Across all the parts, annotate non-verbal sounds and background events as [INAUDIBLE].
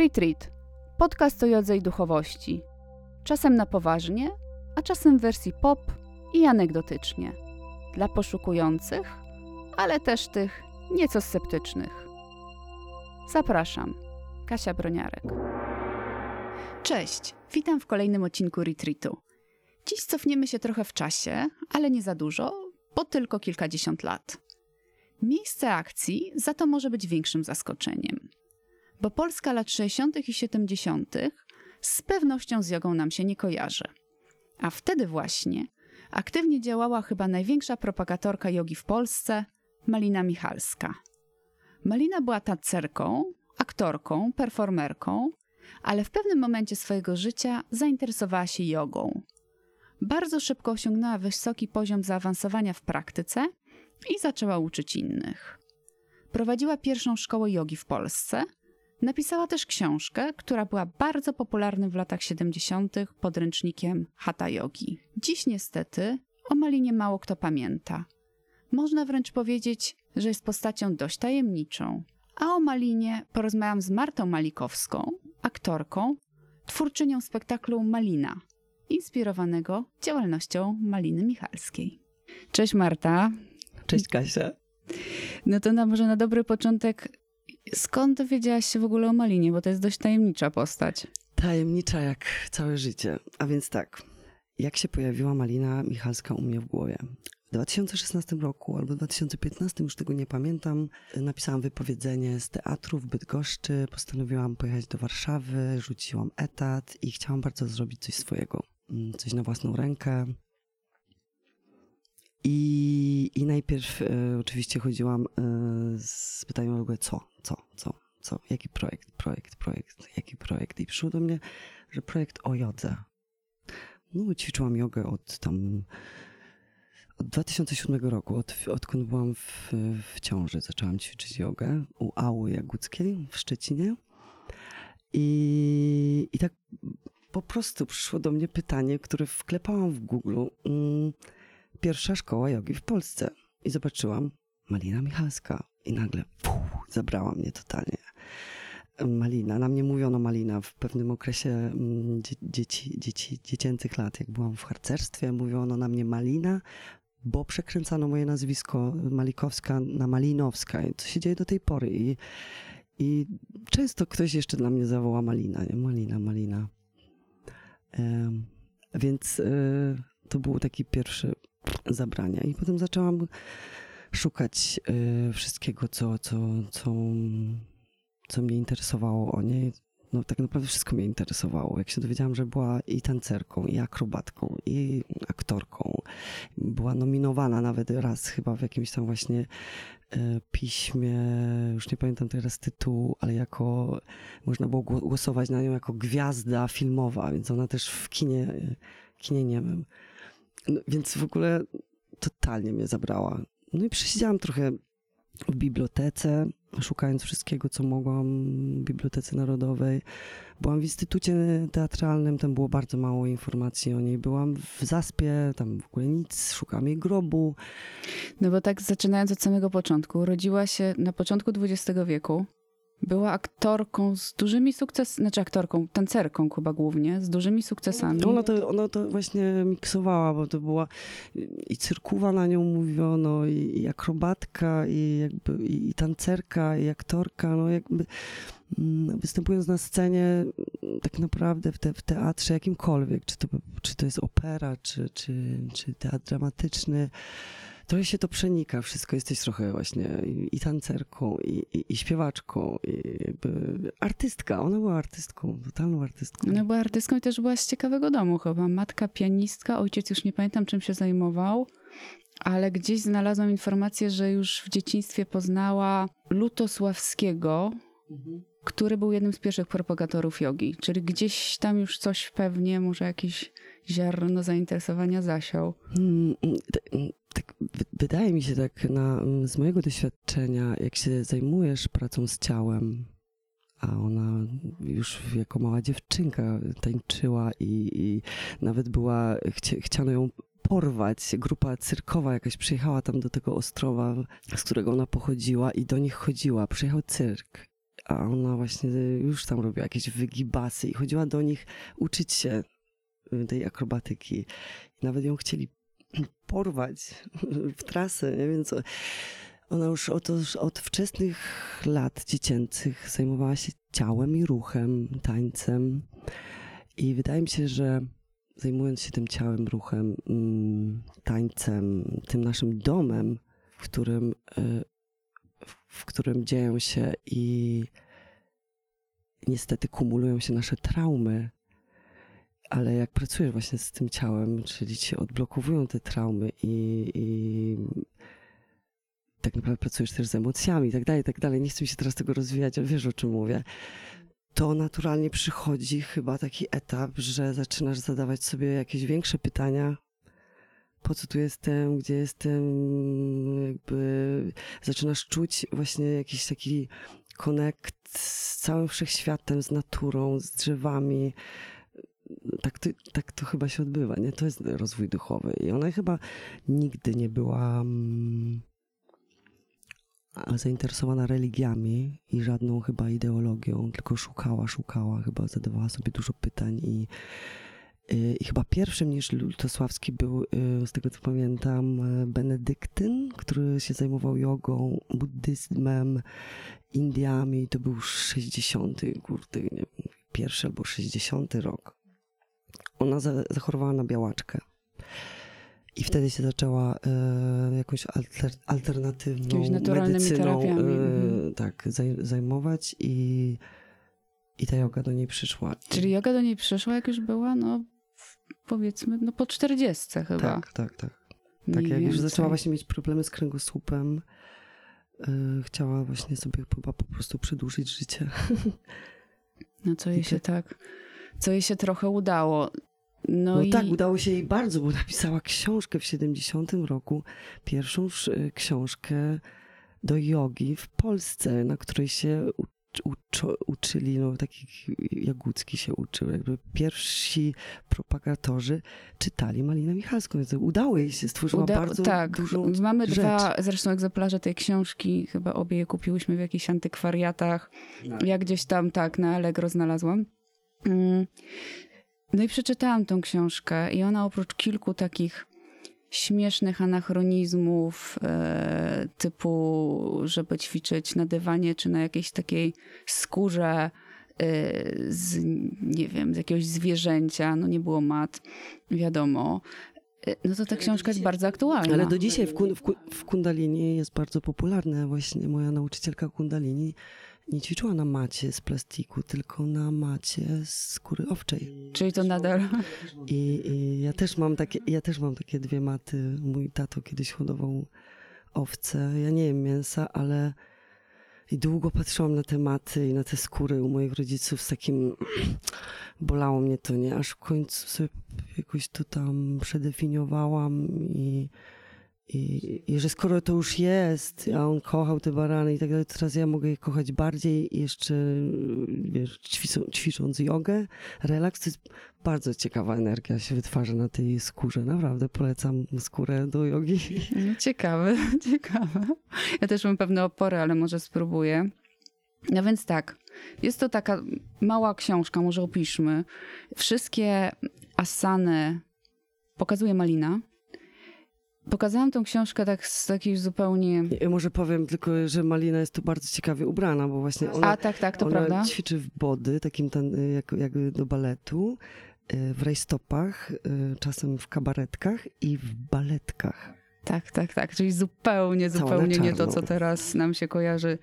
Retreat. Podcast o jodze i duchowości. Czasem na poważnie, a czasem w wersji pop i anegdotycznie. Dla poszukujących, ale też tych nieco sceptycznych. Zapraszam. Kasia Broniarek. Cześć, witam w kolejnym odcinku Retreatu. Dziś cofniemy się trochę w czasie, ale nie za dużo, bo tylko kilkadziesiąt lat. Miejsce akcji za to może być większym zaskoczeniem, bo Polska lat 60. i 70. z pewnością z jogą nam się nie kojarzy. A wtedy właśnie aktywnie działała chyba największa propagatorka jogi w Polsce, Malina Michalska. Malina była tancerką, aktorką, performerką, ale w pewnym momencie swojego życia zainteresowała się jogą. Bardzo szybko osiągnęła wysoki poziom zaawansowania w praktyce i zaczęła uczyć innych. Prowadziła pierwszą szkołę jogi w Polsce. Napisała też książkę, która była bardzo popularnym w latach 70. podręcznikiem Hatha Yogi. Dziś niestety o Malinie mało kto pamięta. Można wręcz powiedzieć, że jest postacią dość tajemniczą. A o Malinie porozmawiam z Martą Malikowską, aktorką, twórczynią spektaklu Malina, inspirowanego działalnością Maliny Michalskiej. Cześć Marta. Cześć Kasia. No to na, może na dobry początek, skąd dowiedziałaś się w ogóle o Malinie, bo to jest dość tajemnicza postać. Tajemnicza jak całe życie. A więc tak, jak się pojawiła Malina Michalska u mnie w głowie? W 2016 roku albo 2015, już tego nie pamiętam, napisałam wypowiedzenie z teatru w Bydgoszczy, postanowiłam pojechać do Warszawy, rzuciłam etat i chciałam bardzo zrobić coś swojego, mm, coś na własną rękę. I, i najpierw e, oczywiście chodziłam e, z pytaniem w ogóle co, co, co, co, jaki projekt, projekt, projekt, jaki projekt. I przyszło do mnie, że projekt o jodze. No, ćwiczyłam jogę od tam od 2007 roku, od, odkąd byłam w, w ciąży, zaczęłam ćwiczyć jogę u Ały Jaguckiej w Szczecinie. I, I tak po prostu przyszło do mnie pytanie, które wklepałam w Google. Mm, pierwsza szkoła jogi w Polsce. I zobaczyłam Malina Michalska. I nagle puf, zabrała mnie totalnie. Malina. Na mnie mówiono Malina w pewnym okresie mm, dzie dzieci, dzieci, dziecięcych lat, jak byłam w harcerstwie, mówiono na mnie Malina, bo przekręcano moje nazwisko Malikowska na Malinowska. I co się dzieje do tej pory. I, i często ktoś jeszcze dla mnie zawoła Malina. Nie? Malina, Malina. Więc y, to był taki pierwszy zabrania. I potem zaczęłam szukać y, wszystkiego, co, co, co, co mnie interesowało o niej. No tak naprawdę wszystko mnie interesowało. Jak się dowiedziałam, że była i tancerką, i akrobatką, i aktorką. Była nominowana nawet raz chyba w jakimś tam właśnie y, piśmie, już nie pamiętam teraz tytułu, ale jako można było głosować na nią jako gwiazda filmowa, więc ona też w kinie, kinie niemym. No, więc w ogóle totalnie mnie zabrała. No i przesiedziałam trochę w bibliotece, szukając wszystkiego, co mogłam w Bibliotece Narodowej. Byłam w Instytucie Teatralnym, tam było bardzo mało informacji o niej. Byłam w Zaspie, tam w ogóle nic, szukałam jej grobu. No bo tak zaczynając od samego początku, urodziła się na początku XX wieku. Była aktorką z dużymi sukcesami, znaczy aktorką, tancerką chyba głównie, z dużymi sukcesami. Ona to, ona to właśnie miksowała, bo to była i cyrkuwa na nią mówiono, i, i akrobatka, i jakby i, i tancerka, i aktorka, no jakby mm, występując na scenie tak naprawdę w, te, w teatrze jakimkolwiek, czy to, czy to jest opera, czy, czy, czy teatr dramatyczny, trochę się to przenika, wszystko jesteś trochę właśnie i, i tancerką, i, i, i, śpiewaczką, i artystka. Ona była artystką, totalną artystką. Ona była artystką i też była z ciekawego domu chyba. Matka pianistka, ojciec już nie pamiętam czym się zajmował, ale gdzieś znalazłam informację, że już w dzieciństwie poznała Lutosławskiego, mhm. który był jednym z pierwszych propagatorów jogi. Czyli gdzieś tam już coś pewnie, może jakieś ziarno zainteresowania zasiał. Tak, wydaje mi się tak na, z mojego doświadczenia, jak się zajmujesz pracą z ciałem, a ona już jako mała dziewczynka tańczyła i, i nawet była, chci, chciano ją porwać. Grupa cyrkowa jakaś przyjechała tam do tego Ostrowa, z którego ona pochodziła i do nich chodziła. Przyjechał cyrk a ona właśnie już tam robiła jakieś wygibasy i chodziła do nich uczyć się y, tej akrobatyki. I nawet ją chcieli porwać [LAUGHS] w trasę, nie? więc ona już od, od wczesnych lat dziecięcych zajmowała się ciałem i ruchem, tańcem. I wydaje mi się, że zajmując się tym ciałem, ruchem, mm, tańcem, tym naszym domem, w którym, y, w którym dzieją się i niestety kumulują się nasze traumy, ale jak pracujesz właśnie z tym ciałem, czyli się odblokowują te traumy i, i tak naprawdę pracujesz też z emocjami i tak dalej, tak dalej. Nie chcę mi się teraz tego rozwijać, ale wiesz o czym mówię. To naturalnie przychodzi chyba taki etap, że zaczynasz zadawać sobie jakieś większe pytania. Po co tu jestem, gdzie jestem, jakby zaczynasz czuć właśnie jakiś taki konekt z całym wszechświatem, z naturą, z drzewami. Tak to, tak to chyba się odbywa, nie? To jest rozwój duchowy. I ona chyba nigdy nie była mm, zainteresowana religiami i żadną chyba ideologią, tylko szukała, szukała, chyba zadawała sobie dużo pytań i, y, i chyba pierwszym niż Lutosławski był, y, z tego co pamiętam, Benedyktyn, który się zajmował jogą, buddyzmem, Indiami. To był 60, kurde, nie wiem, pierwszy albo 60 rok. Ona za, zachorowała na białaczkę. I wtedy się zaczęła e, jakąś alter, alternatywną medycyną mhm. tak, zaj, zajmować i, i ta joga do niej przyszła. Czyli joga do niej przyszła, jak już była, no powiedzmy, no po 40 chyba. Tak, tak, tak. Tak, jak już więcej. zaczęła właśnie mieć problemy z kręgosłupem, e, chciała właśnie sobie chyba po prostu przedłużyć życie. No co [LAUGHS] jej się tak, co jej się trochę udało. No, No i tak, udało się jej bardzo, bo napisała książkę w 70 roku, pierwszą sz- książkę do jogi w Polsce, na której się ucz- uczo- uczyli, no takich Jagucki się uczył, jakby pierwsi propagatorzy czytali Malinę Michalską, więc udało jej się, stworzyła uda- bardzo tak, dużą mamy rzecz. dwa zresztą egzemplarze tej książki, chyba obie je kupiłyśmy w jakichś antykwariatach. Ja gdzieś tam tak na Allegro znalazłam. Mm. No i przeczytałam tą książkę i ona oprócz kilku takich śmiesznych anachronizmów e, typu, żeby ćwiczyć na dywanie czy na jakiejś takiej skórze e, z, nie wiem, z jakiegoś zwierzęcia, no nie było mat, wiadomo. E, No to ta książka jest bardzo aktualna. Ale do dzisiaj w, kun, w, w kundalini jest bardzo popularne. Właśnie moja nauczycielka kundalini nie ćwiczyła na macie z plastiku, tylko na macie z skóry owczej. Czyli to nadal... I, I ja też mam takie, ja też mam takie dwie maty. Mój tato kiedyś hodował owce. Ja nie jem mięsa, ale i długo patrzyłam na te maty i na te skóry u moich rodziców z takim [CLEARS THROAT] bolało mnie to, nie? Aż w końcu sobie jakoś to tam przedefiniowałam i, i, i że skoro to już jest, a on kochał te barany i tak dalej, to teraz ja mogę je kochać bardziej jeszcze, wiesz, ćwiczą, ćwicząc jogę, relaks, to jest bardzo ciekawa energia się wytwarza na tej skórze. Naprawdę polecam skórę do jogi. No, ciekawe, [LAUGHS] ciekawe. Ja też mam pewne opory, ale może spróbuję. No więc tak, jest to taka mała książka, może opiszmy. Wszystkie asany pokazuje Malina. Pokazałam tą książkę tak z takiej zupełnie... Ja może powiem tylko, że Malina jest tu bardzo ciekawie ubrana, bo właśnie ona, A tak, tak, to ona prawda. ćwiczy w body, takim tan- jak, jakby do baletu, y, w rajstopach, y, czasem w kabaretkach i w baletkach. Tak, tak, tak. Czyli zupełnie, zupełnie nie to, co teraz nam się kojarzy,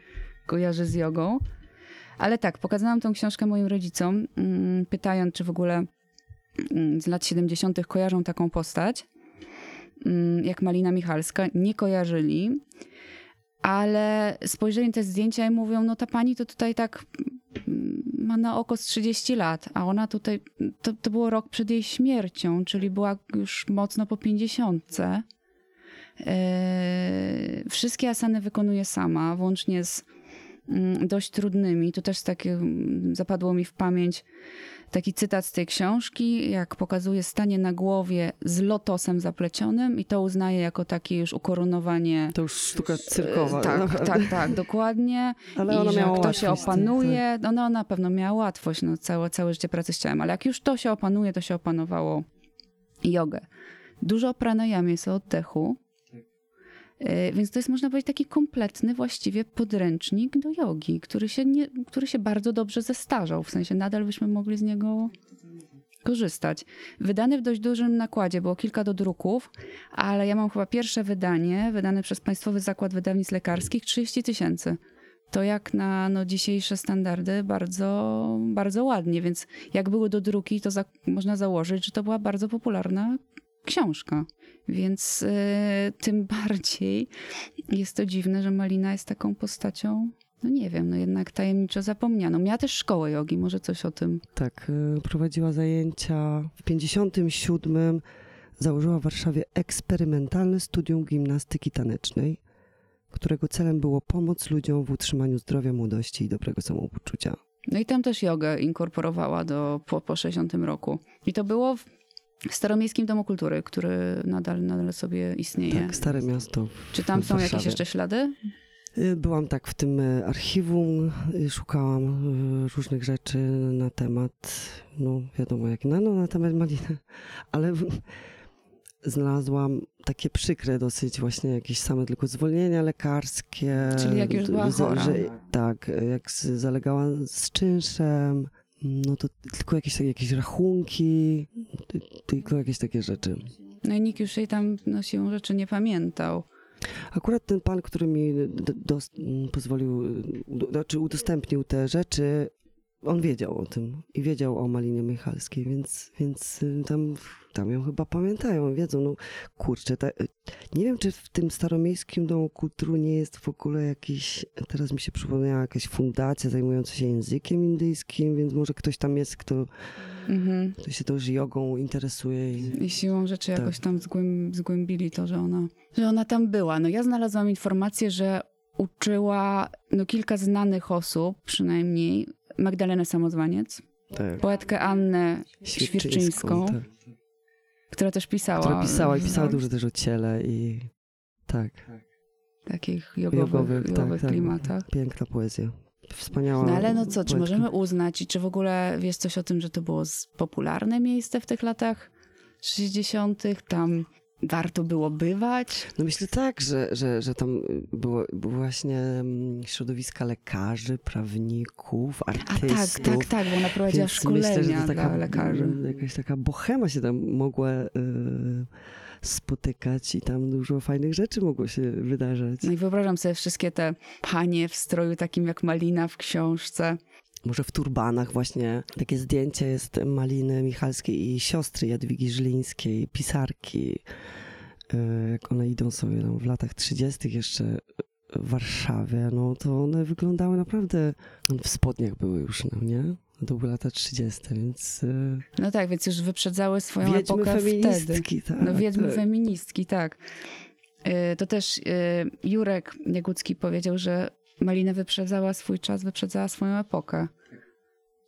kojarzy z jogą. Ale tak, pokazałam tą książkę moim rodzicom, mm, pytając, czy w ogóle mm, z lat 70. kojarzą taką postać, jak Malina Michalska. Nie kojarzyli, ale spojrzeli na te zdjęcia i mówią, no ta pani to tutaj tak mm, ma na oko z 30 lat, a ona tutaj, to, to było rok przed jej śmiercią, czyli była już mocno po 50. E, Wszystkie asany wykonuje sama, włącznie z mm, dość trudnymi. Tu też takie mm, zapadło mi w pamięć taki cytat z tej książki, jak pokazuje stanie na głowie z lotosem zaplecionym i to uznaje jako takie już ukoronowanie. To już sztuka cyrkowa. E, Tak, naprawdę. tak, tak, dokładnie. [LAUGHS] Ale I ona że miała jak to się tym, opanuje, no, no na pewno miała łatwość, no całe, całe życie pracy z ciałem, ale jak już to się opanuje, to się opanowało jogę. Dużo pranayamy jest o oddechu, Więc to jest, można powiedzieć, taki kompletny właściwie podręcznik do jogi, który się, nie, który się bardzo dobrze zestarzał. W sensie nadal byśmy mogli z niego korzystać. Wydany w dość dużym nakładzie, było kilka do druków, ale ja mam chyba pierwsze wydanie, wydane przez Państwowy Zakład Wydawnictw Lekarskich, 30 tysięcy. To jak na no, dzisiejsze standardy bardzo, bardzo ładnie, więc jak były do druki, to za, można założyć, że to była bardzo popularna książka. Więc y, tym [LAUGHS] bardziej jest to dziwne, że Malina jest taką postacią, no nie wiem, no jednak tajemniczo zapomnianą. Miała też szkołę jogi, może coś o tym. Tak, y, prowadziła zajęcia. W 57 założyła w Warszawie eksperymentalne studium gimnastyki tanecznej, którego celem było pomoc ludziom w utrzymaniu zdrowia, młodości i dobrego samopoczucia. No i tam też jogę inkorporowała do, po, po 60 roku. I to było w Staromiejskim Domu Kultury, który nadal, nadal sobie istnieje. Tak, Stare Miasto. Czy tam w są jakieś jeszcze ślady? Y, Byłam tak w tym y, archiwum, y, szukałam różnych rzeczy na temat, no wiadomo jak na, no, na temat maliny, [LAUGHS] ale w- znalazłam takie przykre dosyć właśnie jakieś same tylko zwolnienia lekarskie. Czyli jak już była chora. że- tak, jak zalegała z czynszem, no to tylko jakieś, takie- jakieś rachunki, ty- tylko jakieś takie rzeczy. No i nikt już jej tam no, siłą rzeczy nie pamiętał. Akurat ten pan, który mi d- dos- m, pozwolił, y, do- znaczy udostępnił te rzeczy, on wiedział o tym i wiedział o Malinie Michalskiej, więc, więc y, tam, tam ją chyba pamiętają, wiedzą. No kurczę, ta, nie wiem, czy w tym staromiejskim domu kultury nie jest w ogóle jakiś, teraz mi się przypomniała jakaś fundacja zajmująca się językiem indyjskim, więc może ktoś tam jest, kto, Mhm. kto się też jogą interesuje. I, I siłą rzeczy Tak. jakoś tam zgłęb, zgłębili to, że ona, że ona tam była. No ja znalazłam informację, że uczyła no, kilka znanych osób, przynajmniej Magdalenę Samozwaniec, tak. poetkę Annę Świerczyńską, tak. która też pisała. która pisała i pisała dużo też o ciele i tak, takich jogowych, jogowych, jogowych, tak, tak. klimatach. Piękna poezja. Wspaniała. No ale no co, czy możemy uznać i czy w ogóle wiesz coś o tym, że to było popularne miejsce w tych latach 60., tam warto było bywać? No myślę tak, że, że, że tam było, było właśnie mm, środowiska lekarzy, prawników, A artystów. tak, tak, tak, bo ona prowadziła Więc myślę, że szkolenia taka, dla lekarzy. mm, Jakaś taka bohema się tam mogła y, spotykać i tam dużo fajnych rzeczy mogło się wydarzać. No i wyobrażam sobie wszystkie te panie w stroju takim jak Malina w książce. Może w turbanach właśnie takie zdjęcie jest Maliny Michalskiej i siostry Jadwigi Żylińskiej, pisarki. E, Jak one idą sobie tam w latach 30. jeszcze w Warszawie, no to one wyglądały naprawdę, w spodniach były już, no nie? To były lata 30., więc e, No tak, więc już wyprzedzały swoją wiedźmy epokę wtedy. feministki, tak. No wiedźmy tak. feministki, tak. Y, To też Jurek Niegucki powiedział, że Malina wyprzedzała swój czas, wyprzedzała swoją epokę.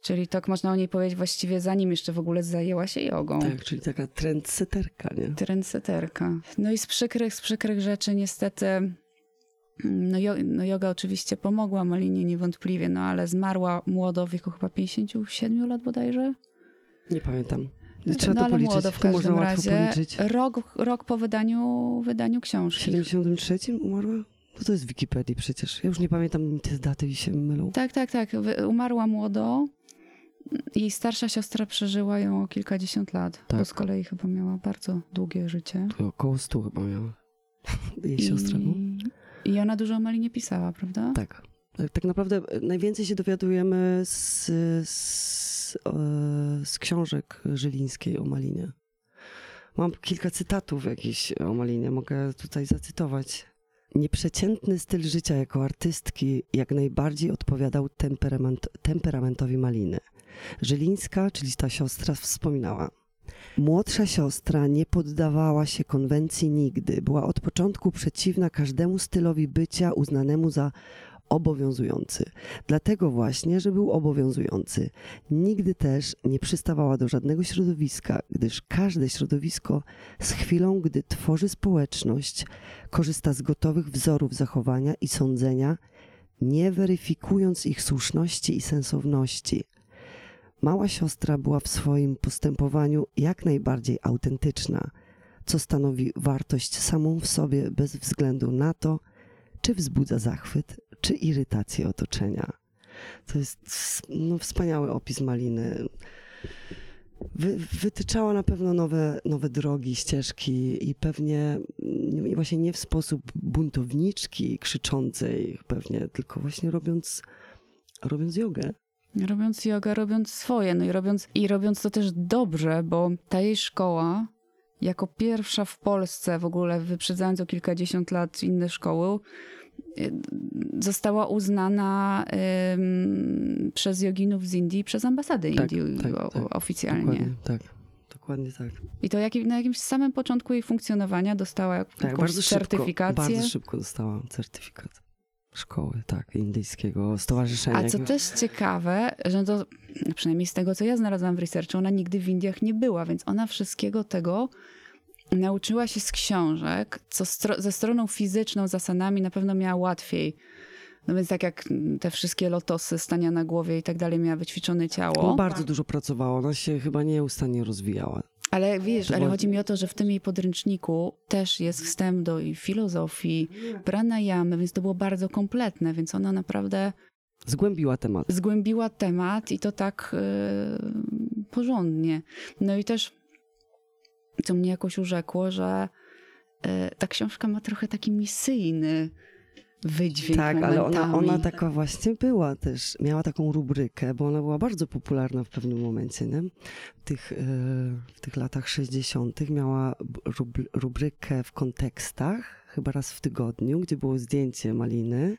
Czyli tak można o niej powiedzieć właściwie zanim jeszcze w ogóle zajęła się jogą. Tak, czyli taka trendseterka, nie? Trendseterka. No i z przykrych, z przykrych rzeczy niestety, no, jo, no yoga oczywiście pomogła Malinie niewątpliwie, no ale zmarła młodo w wieku chyba 57 lat bodajże. Nie pamiętam. Trzeba no to ale policzyć. młodo w każdym łatwo razie. policzyć. Rok, rok po wydaniu, wydaniu W książki. 73 umarła? No to jest w Wikipedii przecież. Ja już nie pamiętam te daty i się mylą. Tak, tak, tak. Umarła młodo. Jej starsza siostra przeżyła ją o kilkadziesiąt lat. Tak. Bo z kolei chyba miała bardzo długie życie. To około 100 chyba miała. [LAUGHS] Jej siostra, no. I, I ona dużo o Malinie pisała, prawda? Tak. Tak- Tak naprawdę najwięcej się dowiadujemy z, z, e, z książek Żylińskiej o Malinie. Mam kilka cytatów jakichś o Malinie, mogę tutaj zacytować. Nieprzeciętny styl życia jako artystki jak najbardziej odpowiadał temperament, temperamentowi Maliny. Żylińska, czyli ta siostra, wspominała. Młodsza siostra nie poddawała się konwencji nigdy. Była od początku przeciwna każdemu stylowi bycia uznanemu za obowiązujący. Dlatego właśnie, że był obowiązujący. Nigdy też nie przystawała do żadnego środowiska, gdyż każde środowisko z chwilą, gdy tworzy społeczność, korzysta z gotowych wzorów zachowania i sądzenia, nie weryfikując ich słuszności i sensowności. Mała siostra była w swoim postępowaniu jak najbardziej autentyczna, co stanowi wartość samą w sobie bez względu na to, czy wzbudza zachwyt, czy irytację otoczenia. To jest no, wspaniały opis Maliny. Wy, wytyczała na pewno nowe, nowe drogi, ścieżki i pewnie mm, właśnie nie w sposób buntowniczki, krzyczącej pewnie, tylko właśnie robiąc, robiąc jogę. Robiąc jogę, robiąc swoje, no i robiąc, i robiąc to też dobrze, bo ta jej szkoła, jako pierwsza w Polsce w ogóle, wyprzedzając o kilkadziesiąt lat inne szkoły, została uznana przez joginów z Indii, przez ambasadę Tak, Indii tak, o, tak. oficjalnie. Dokładnie tak. Dokładnie tak. I to jak, na jakimś samym początku jej funkcjonowania dostała Tak, bardzo szybko, certyfikację. bardzo szybko dostałam certyfikat szkoły, tak, indyjskiego stowarzyszenia. A co też ciekawe, że to przynajmniej z tego, co ja znalazłam w researchu, ona nigdy w Indiach nie była, więc ona wszystkiego tego nauczyła się z książek, co stro- ze stroną fizyczną, zasanami na pewno miała łatwiej. No więc tak jak te wszystkie lotosy, stania na głowie i tak dalej, miała wyćwiczone ciało. No, bardzo dużo pracowała, ona się chyba nieustannie rozwijała. Ale wiesz, ale chodzi mi o to, że w tym jej podręczniku też jest wstęp do filozofii, pranayamy, więc to było bardzo kompletne, więc ona naprawdę Zgłębiła temat. zgłębiła temat i to tak yy, porządnie. No i też, co mnie jakoś urzekło, że yy, ta książka ma trochę taki misyjny wydźwięk Tak, ale ona, momentami. ona taka właśnie była też. Miała taką rubrykę, bo ona była bardzo popularna w pewnym momencie, nie? W tych, e, w tych latach 60. miała rub- rubrykę w kontekstach, chyba raz w tygodniu, gdzie było zdjęcie maliny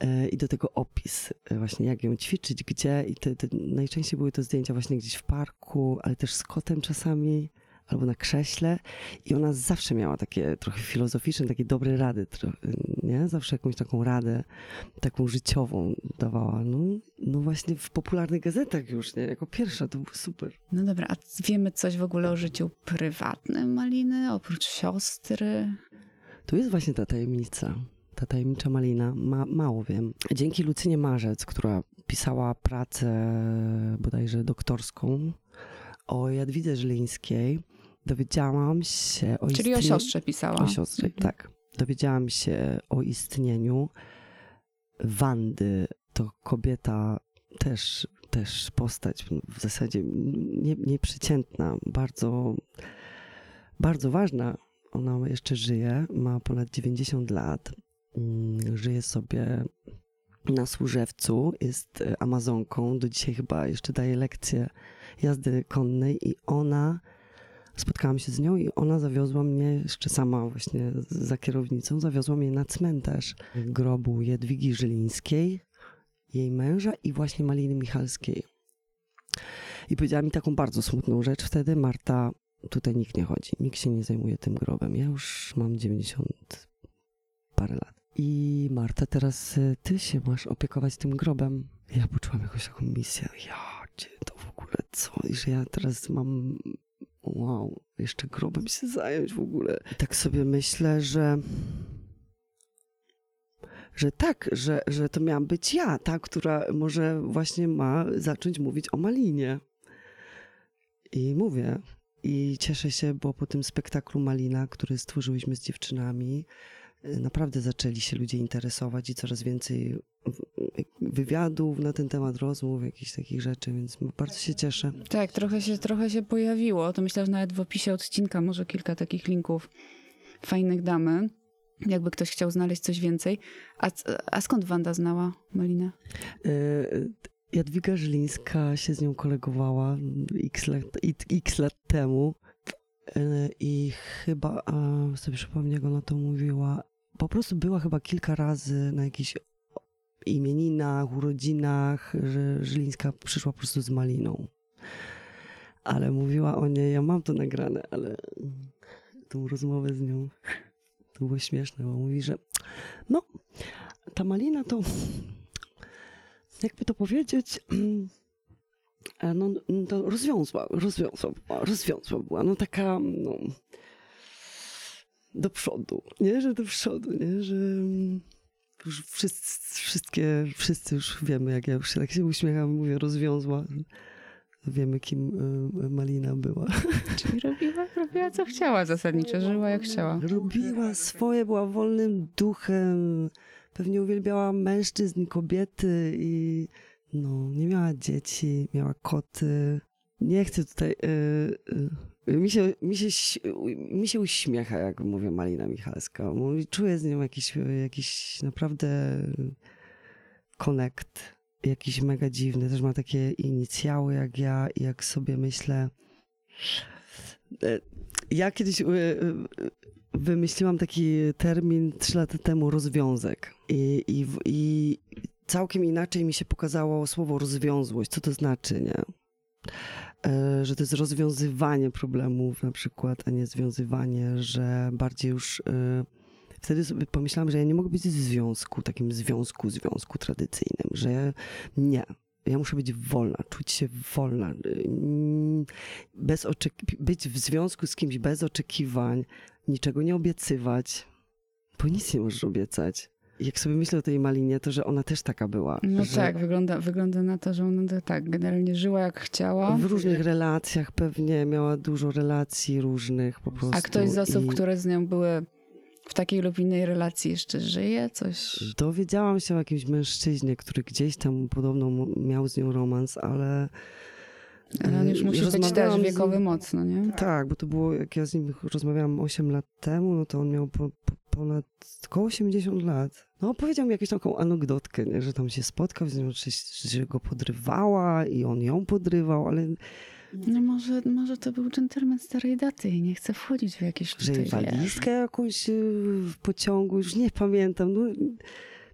e, i do tego opis, właśnie jak ją ćwiczyć, gdzie. I te, te, najczęściej były to zdjęcia właśnie gdzieś w parku, ale też z kotem czasami. Albo na krześle, i ona zawsze miała takie trochę filozoficzne, takie dobre rady, nie? Zawsze jakąś taką radę, taką życiową dawała. No, no właśnie w popularnych gazetach już, nie? Jako pierwsza, to było super. No dobra, a wiemy coś w ogóle o życiu prywatnym Maliny, oprócz siostry? Tu jest właśnie ta tajemnica, ta tajemnicza malina. Ma, mało wiem. Dzięki Lucynie Marzec, która pisała pracę bodajże doktorską o Jadwidze Żylińskiej, dowiedziałam się o Czyli o istnieniu- siostrze pisała. O siostrze, Mhm. tak. Dowiedziałam się o istnieniu Wandy. To kobieta też, też postać w zasadzie nie, nieprzeciętna, bardzo, bardzo ważna. Ona jeszcze żyje, ma ponad 90 lat. Mm, Żyje sobie na Służewcu, jest e, Amazonką. Do dzisiaj chyba jeszcze daje lekcje jazdy konnej i ona spotkałam się z nią i ona zawiozła mnie, jeszcze sama właśnie za kierownicą, zawiozła mnie na cmentarz grobu Jadwigi Żylińskiej, jej męża i właśnie Maliny Michalskiej. I powiedziała mi taką bardzo smutną rzecz wtedy, Marta, tutaj nikt nie chodzi, nikt się nie zajmuje tym grobem. Ja już mam 90 parę lat. I Marta, teraz y, ty się masz opiekować tym grobem. Ja poczułam jakąś taką misję. Ja, gdzie to w ogóle co? I że ja teraz mam wow, jeszcze grobem się zająć w ogóle. I tak sobie myślę, że że tak, że, że to miałam być ja, ta, która może właśnie ma zacząć mówić o Malinie. I mówię. I cieszę się, bo po tym spektaklu Malina, który stworzyłyśmy z dziewczynami, naprawdę zaczęli się ludzie interesować i coraz więcej wywiadów na ten temat, rozmów, jakichś takich rzeczy, więc bardzo się cieszę. Tak, trochę się, trochę się pojawiło. To myślę, że nawet w opisie odcinka może kilka takich linków fajnych damy. Jakby ktoś chciał znaleźć coś więcej. A, a skąd Wanda znała Malinę? E, Jadwiga Żylińska się z nią kolegowała x lat, x lat temu i chyba, a, sobie przypomnę, jak ona to mówiła, po prostu była chyba kilka razy na jakichś imieninach, urodzinach, że Żylińska przyszła po prostu z Maliną. Ale mówiła o niej, ja mam to nagrane, ale tą rozmowę z nią to było śmieszne, bo mówi, że no, ta malina to, jakby to powiedzieć, [CLEARS THROAT] no, to rozwiązła, rozwiązła, rozwiązła była, no taka, no, do przodu, nie, że do przodu, nie, że mm, już wszyscy, wszystkie, wszyscy już wiemy, jak ja już się tak się uśmiecham, mówię, rozwiązła, wiemy, kim y, Malina była. [LAUGHS] Czyli robiła, robiła co chciała zasadniczo, żyła jak chciała. Robiła swoje, była wolnym duchem, pewnie uwielbiała mężczyzn, kobiety i no, nie miała dzieci, miała koty. Nie chcę tutaj... y, y, mi, się, mi, się, mi się uśmiecha, jak mówię Malina Michalska. Czuję z nią jakiś, jakiś naprawdę connect, jakiś mega dziwny. Też ma takie inicjały jak ja i jak sobie myślę... e, Ja kiedyś y, wymyśliłam taki termin trzy lata temu rozwiązek. I, i, I całkiem inaczej mi się pokazało słowo rozwiązłość. Co to znaczy, nie? E, Że to jest rozwiązywanie problemów na przykład, a nie związywanie, że bardziej już... e, Wtedy sobie pomyślałam, że ja nie mogę być w związku, takim związku, związku tradycyjnym, że nie. Ja muszę być wolna, czuć się wolna, y, bez być w związku z kimś bez oczekiwań, niczego nie obiecywać, bo nic nie możesz obiecać. Jak sobie myślę o tej Malinie, to że ona też taka była. No że tak, wygląda, wygląda na to, że ona tak generalnie żyła jak chciała. W różnych relacjach pewnie miała dużo relacji różnych po prostu. A ktoś z osób, i które z nią były w takiej lub innej relacji jeszcze żyje? Coś... Dowiedziałam się o jakimś mężczyźnie, który gdzieś tam podobno miał z nią romans, ale... Ale on już y, musi być też wiekowy nim- mocno, nie? Tak, bo to było, jak ja z nim rozmawiałam 8 lat temu, no to on miał po, po, ponad około 80 lat. No opowiedział mi jakąś taką anegdotkę, nie? że tam się spotkał z nią, że, że go podrywała i on ją podrywał, ale No może, może to był dżentelmen starej daty i nie chce wchodzić w jakieś że walizkę jakąś y, w pociągu, już nie pamiętam. No,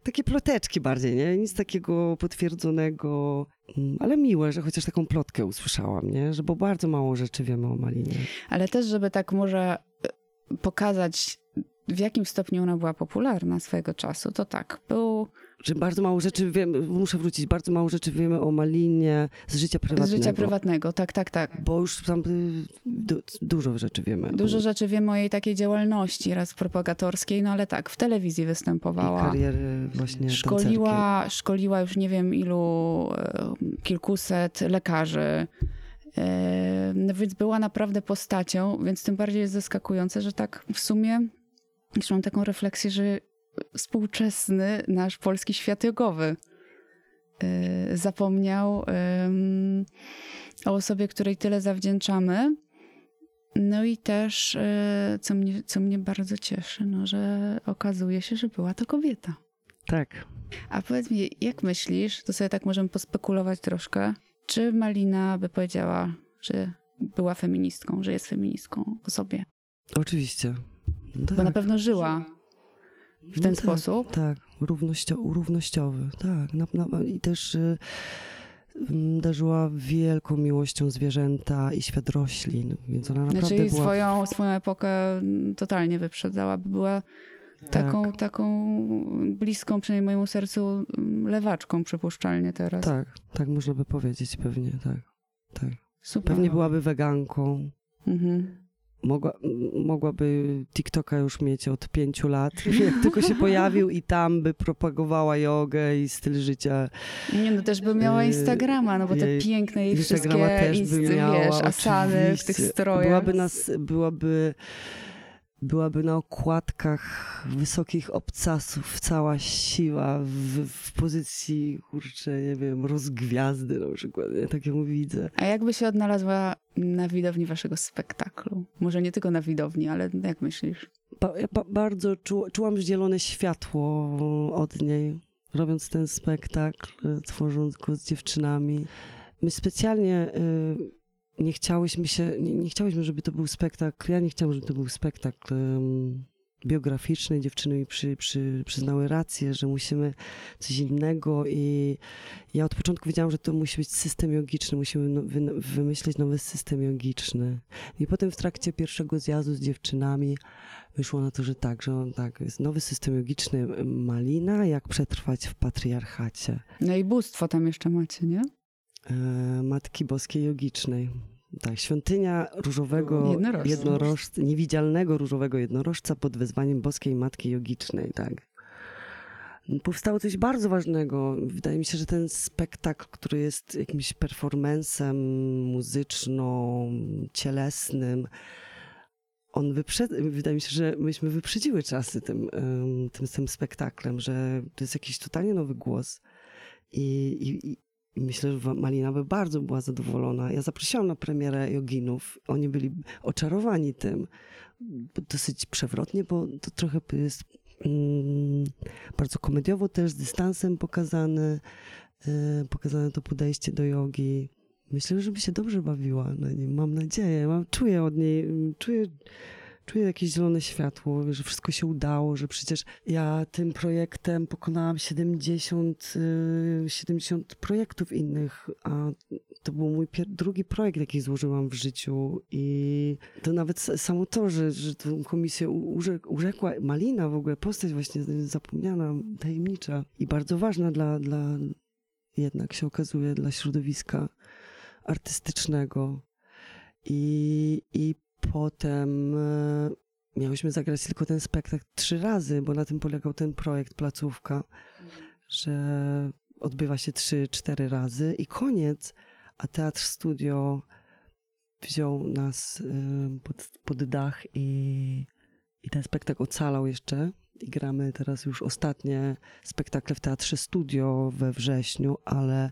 takie ploteczki bardziej, nie? Nic takiego potwierdzonego, Mm, ale miłe, że chociaż taką plotkę usłyszałam, nie? Że bo bardzo mało rzeczy wiemy o Malinie. Ale też, żeby tak może y, pokazać, w jakim stopniu ona była popularna swojego czasu, to tak, był Że bardzo mało rzeczy wiemy, muszę wrócić, bardzo mało rzeczy wiemy o Malinie z życia prywatnego. z życia prywatnego, tak, tak, tak. Bo już tam y, du, dużo rzeczy wiemy. Dużo rzeczy wiemy o jej takiej działalności raz propagatorskiej, no ale tak, w telewizji I występowała. kariery właśnie tancerki. Szkoliła, szkoliła już nie wiem ilu, e, kilkuset lekarzy. E, no Więc była naprawdę postacią, więc tym bardziej jest zaskakujące, że tak w sumie już mam taką refleksję, że współczesny nasz polski świat jogowy e, zapomniał o osobie, której tyle zawdzięczamy. No i też, e, co mnie, co mnie bardzo cieszy, no, że okazuje się, że była to kobieta. Tak. A powiedz mi, jak myślisz, to sobie tak możemy pospekulować troszkę, czy Malina by powiedziała, że była feministką, że jest feministką o sobie? Oczywiście. Tak. Bo na pewno żyła w ten No sposób. Tak, równościo, równościowy, tak. Na, na, I też y, mm, darzyła wielką miłością zwierzęta i świat roślin, więc ona naprawdę Znaczy była... swoją, swoją epokę mm, totalnie wyprzedzała, by była taką, Tak. taką bliską, przynajmniej mojemu sercu, mm, lewaczką przypuszczalnie teraz. Tak, tak można by powiedzieć pewnie, tak. tak. Super. Pewnie byłaby weganką. Mhm. Mogła, mogłaby TikToka już mieć od pięciu lat. [LAUGHS] Jak tylko się pojawił i tam by propagowała jogę i styl życia. Nie, no też by miała Yy, Instagrama, no bo te jej piękne jej Instagrama wszystkie też by miała, wiesz, asany w tych strojach. Byłaby, nas, byłaby, byłaby na okładkach wysokich obcasów, cała siła w, w pozycji, kurczę, nie wiem, rozgwiazdy na przykład. Ja tak ją widzę. A jakby się odnalazła na widowni waszego spektaklu? Może nie tylko na widowni, ale jak myślisz? Ba, ja ba, bardzo czu, czułam zielone światło od niej, robiąc ten spektakl, tworząc go z dziewczynami. My specjalnie y, nie chciałyśmy się, nie, nie chciałyśmy, żeby to był spektakl, ja nie chciałam, żeby to był spektakl ym, biograficznej dziewczyny mi przy, przy, przyznały rację, że musimy coś innego i ja od początku wiedziałam, że to musi być system jogiczny, musimy no, wy, wymyślić nowy system jogiczny. I potem w trakcie pierwszego zjazdu z dziewczynami wyszło na to, że tak, że on tak, jest nowy system jogiczny Malina, jak przetrwać w patriarchacie. No i bóstwo tam jeszcze macie, nie? E, Matki Boskiej Jogicznej. Tak, świątynia różowego Jednorożca. jednorożca, niewidzialnego różowego jednorożca pod wezwaniem Boskiej Matki Jogicznej, tak. Powstało coś bardzo ważnego. Wydaje mi się, że ten spektakl, który jest jakimś performancem muzyczno-cielesnym, on wyprzed... wydaje mi się, że myśmy wyprzedziły czasy tym, tym, tym spektaklem, że to jest jakiś totalnie nowy głos. I i myślę, że Malina by bardzo była zadowolona. Ja zaprosiłam na premierę joginów. Oni byli oczarowani tym. Dosyć przewrotnie, bo to trochę jest mm, bardzo komediowo też, z dystansem pokazane, e, pokazane to podejście do jogi. Myślę, że by się dobrze bawiła na nim. Mam nadzieję. Mam, czuję od niej, czuję, czuję jakieś zielone światło, że wszystko się udało, że przecież ja tym projektem pokonałam 70, y, 70 projektów innych, a to był mój drugi projekt, jaki złożyłam w życiu i to nawet samo to, że, że tą komisję urzekła Malina w ogóle, postać właśnie zapomniana, tajemnicza i bardzo ważna dla, dla jednak się okazuje, dla środowiska artystycznego. I, i potem e, miałyśmy zagrać tylko ten spektakl trzy razy, bo na tym polegał ten projekt Placówka, że odbywa się trzy, cztery razy i koniec, a Teatr Studio wziął nas e, pod, pod dach i, i ten spektakl ocalał jeszcze. I gramy teraz już ostatnie spektakle w Teatrze Studio we wrześniu, ale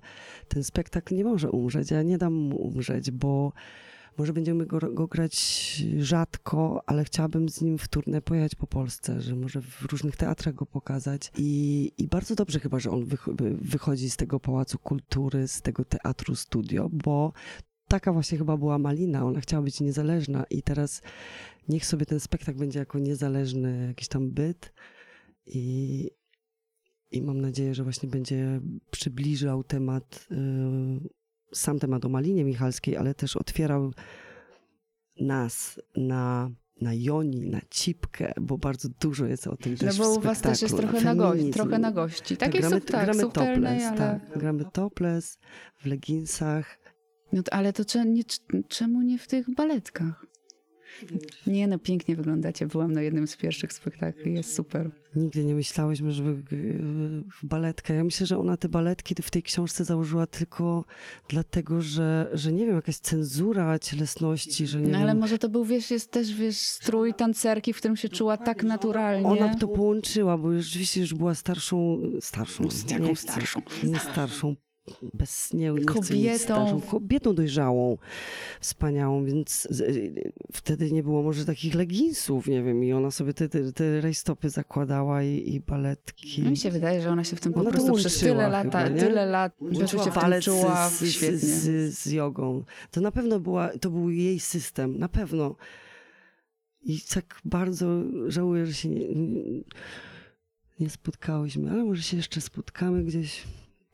ten spektakl nie może umrzeć. Ja nie dam mu umrzeć, bo może będziemy go, go grać rzadko, ale chciałabym z nim wtórne pojechać po Polsce, że może w różnych teatrach go pokazać. I, i bardzo dobrze chyba, że on wych- wychodzi z tego Pałacu Kultury, z tego Teatru Studio, bo taka właśnie chyba była Malina. Ona chciała być niezależna i teraz niech sobie ten spektakl będzie jako niezależny jakiś tam byt i, i mam nadzieję, że właśnie będzie przybliżał temat, y, sam temat o Malinie Michalskiej, ale też otwierał nas na, na Joni, na Cipkę, bo bardzo dużo jest o tym No też bo w u was też jest trochę na, go- Feminizm. trochę na gości. Tak, Takiej gramy, tak, gramy topless, ale... tak. Gramy topless w leginsach. No to, ale to nie, czemu nie w tych baletkach? Nie no, pięknie wyglądacie. Byłam na jednym z pierwszych spektakli, jest super. Nigdy nie myślałyśmy, żeby w baletkę. Ja myślę, że ona te baletki w tej książce założyła tylko dlatego, że, że nie wiem, jakaś cenzura cielesności, że nie No ale wiem. może to był, wiesz, jest też, wiesz, strój tancerki, w którym się czuła tak naturalnie. Ona to połączyła, bo rzeczywiście już była starszą, starszą, jaką starszą? Nie starszą, bez nie, nie Kobietą. kobietą dojrzałą, wspaniałą, więc y, wtedy nie było może takich leginsów, nie wiem, i ona sobie te, te, te rajstopy zakładała i, i baletki. No mi się wydaje, że ona się w tym po Ona prostu przez tyle lata, chyba, nie? tyle lat, się w tym czuła z, z, z, z jogą. To na pewno była, to był jej system, na pewno. I tak bardzo żałuję, że się nie, nie spotkałyśmy, ale może się jeszcze spotkamy gdzieś.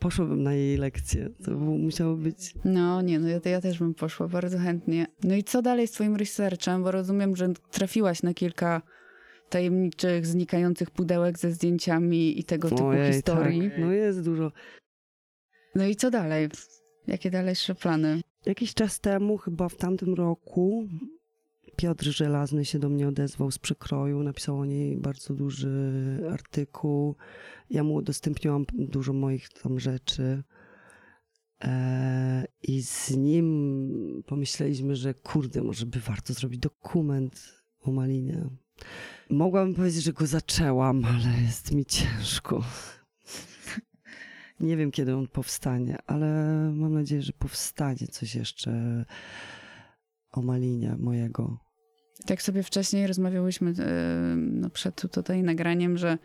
Poszłabym na jej lekcję. To musiało być. No nie, no ja, ja też bym poszła bardzo chętnie. No i co dalej z twoim researchem? Bo rozumiem, że trafiłaś na kilka tajemniczych, znikających pudełek ze zdjęciami i tego typu Ojej, historii. Tak. No jest dużo. No i co dalej? Jakie dalejsze plany? Jakiś czas temu, chyba w tamtym roku, Piotr Żelazny się do mnie odezwał z przekroju, napisał o niej bardzo duży artykuł. Ja mu udostępniłam dużo moich tam rzeczy. E, I z nim pomyśleliśmy, że kurde, może by warto zrobić dokument o Malinie. Mogłabym powiedzieć, że go zaczęłam, ale jest mi ciężko. Nie wiem, kiedy on powstanie, ale mam nadzieję, że powstanie coś jeszcze o Malinie mojego. Tak sobie wcześniej rozmawiałyśmy e, no, przed tutaj nagraniem, że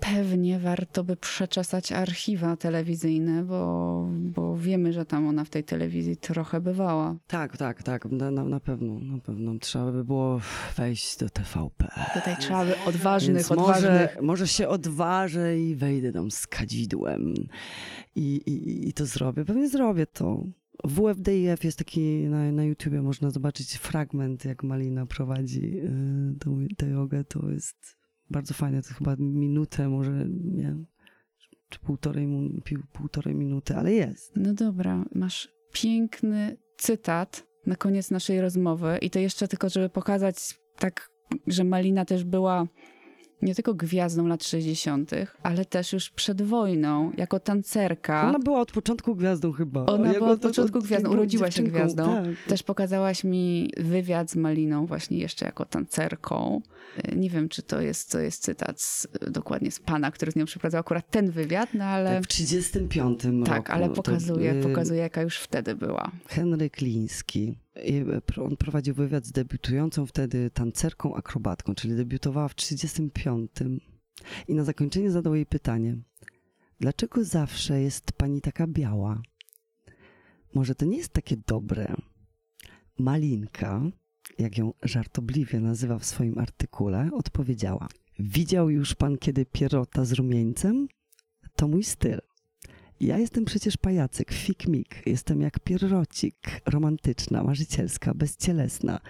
pewnie warto by przeczesać archiwa telewizyjne, bo, bo wiemy, że tam ona w tej telewizji trochę bywała. Tak, tak, tak, na, na, na pewno, na pewno. Trzeba by było wejść do TVP. Tutaj trzeba by odważnych, Więc odważnych. może, może się odważę i wejdę tam z kadzidłem I, i, i to zrobię. Pewnie zrobię to. WFDIF jest taki na, na YouTubie, można zobaczyć fragment, jak Malina prowadzi y, tę jogę. To jest bardzo fajne, to chyba minutę, może nie czy półtorej, półtorej minuty, ale jest. No dobra, masz piękny cytat na koniec naszej rozmowy i to jeszcze tylko, żeby pokazać tak, że Malina też była nie tylko gwiazdą lat 60., ale też już przed wojną, jako tancerka. Ona była od początku gwiazdą chyba. Ona była od początku od- gwiazdą, urodziła się gwiazdą. Tak. Też pokazałaś mi wywiad z Maliną właśnie jeszcze jako tancerką. Y, Nie wiem, czy to jest, to jest cytat z, dokładnie z pana, który z nią przeprowadzał akurat ten wywiad, no ale Tak, w 35 roku. tak, ale to, pokazuje, y, pokazuje, jaka już wtedy była. Henryk Liński. E, On prowadził wywiad z debiutującą wtedy tancerką akrobatką, czyli debiutowała w 35. I na zakończenie zadał jej pytanie: Dlaczego zawsze jest pani taka biała? Może to nie jest takie dobre? Malinka, jak ją żartobliwie nazywa w swoim artykule, odpowiedziała: Widział już pan kiedy pierota z rumieńcem? To mój styl. Ja jestem przecież pajacyk, fikmik. Jestem jak pierrocik, romantyczna, marzycielska, bezcielesna.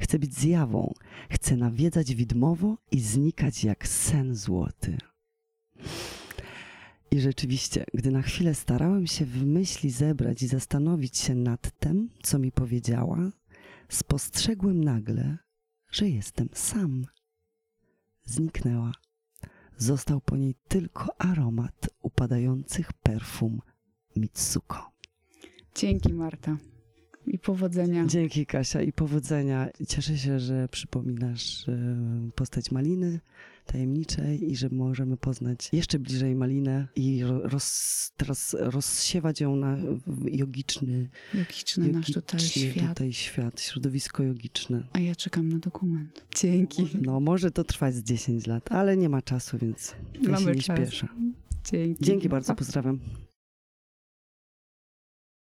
Chcę być zjawą. Chcę nawiedzać widmowo i znikać jak sen złoty. I rzeczywiście, gdy na chwilę starałem się w myśli zebrać i zastanowić się nad tym, co mi powiedziała, spostrzegłem nagle, że jestem sam. Zniknęła. Został po niej tylko aromat upadających perfum Mitsuko. Dzięki Marta i powodzenia. Dzięki Kasia i powodzenia. Cieszę się, że przypominasz e, postać Maliny tajemniczej i że możemy poznać jeszcze bliżej Malinę i ro- roz, teraz rozsiewać ją na jogiczny, Jogiczny nasz tutaj świat. tutaj świat, środowisko jogiczne. A ja czekam na dokument. Dzięki. No może to trwać z 10 lat, ale nie ma czasu, więc ja się Mamy nie czas. śpieszę. Dzięki. Dzięki bardzo, pozdrawiam.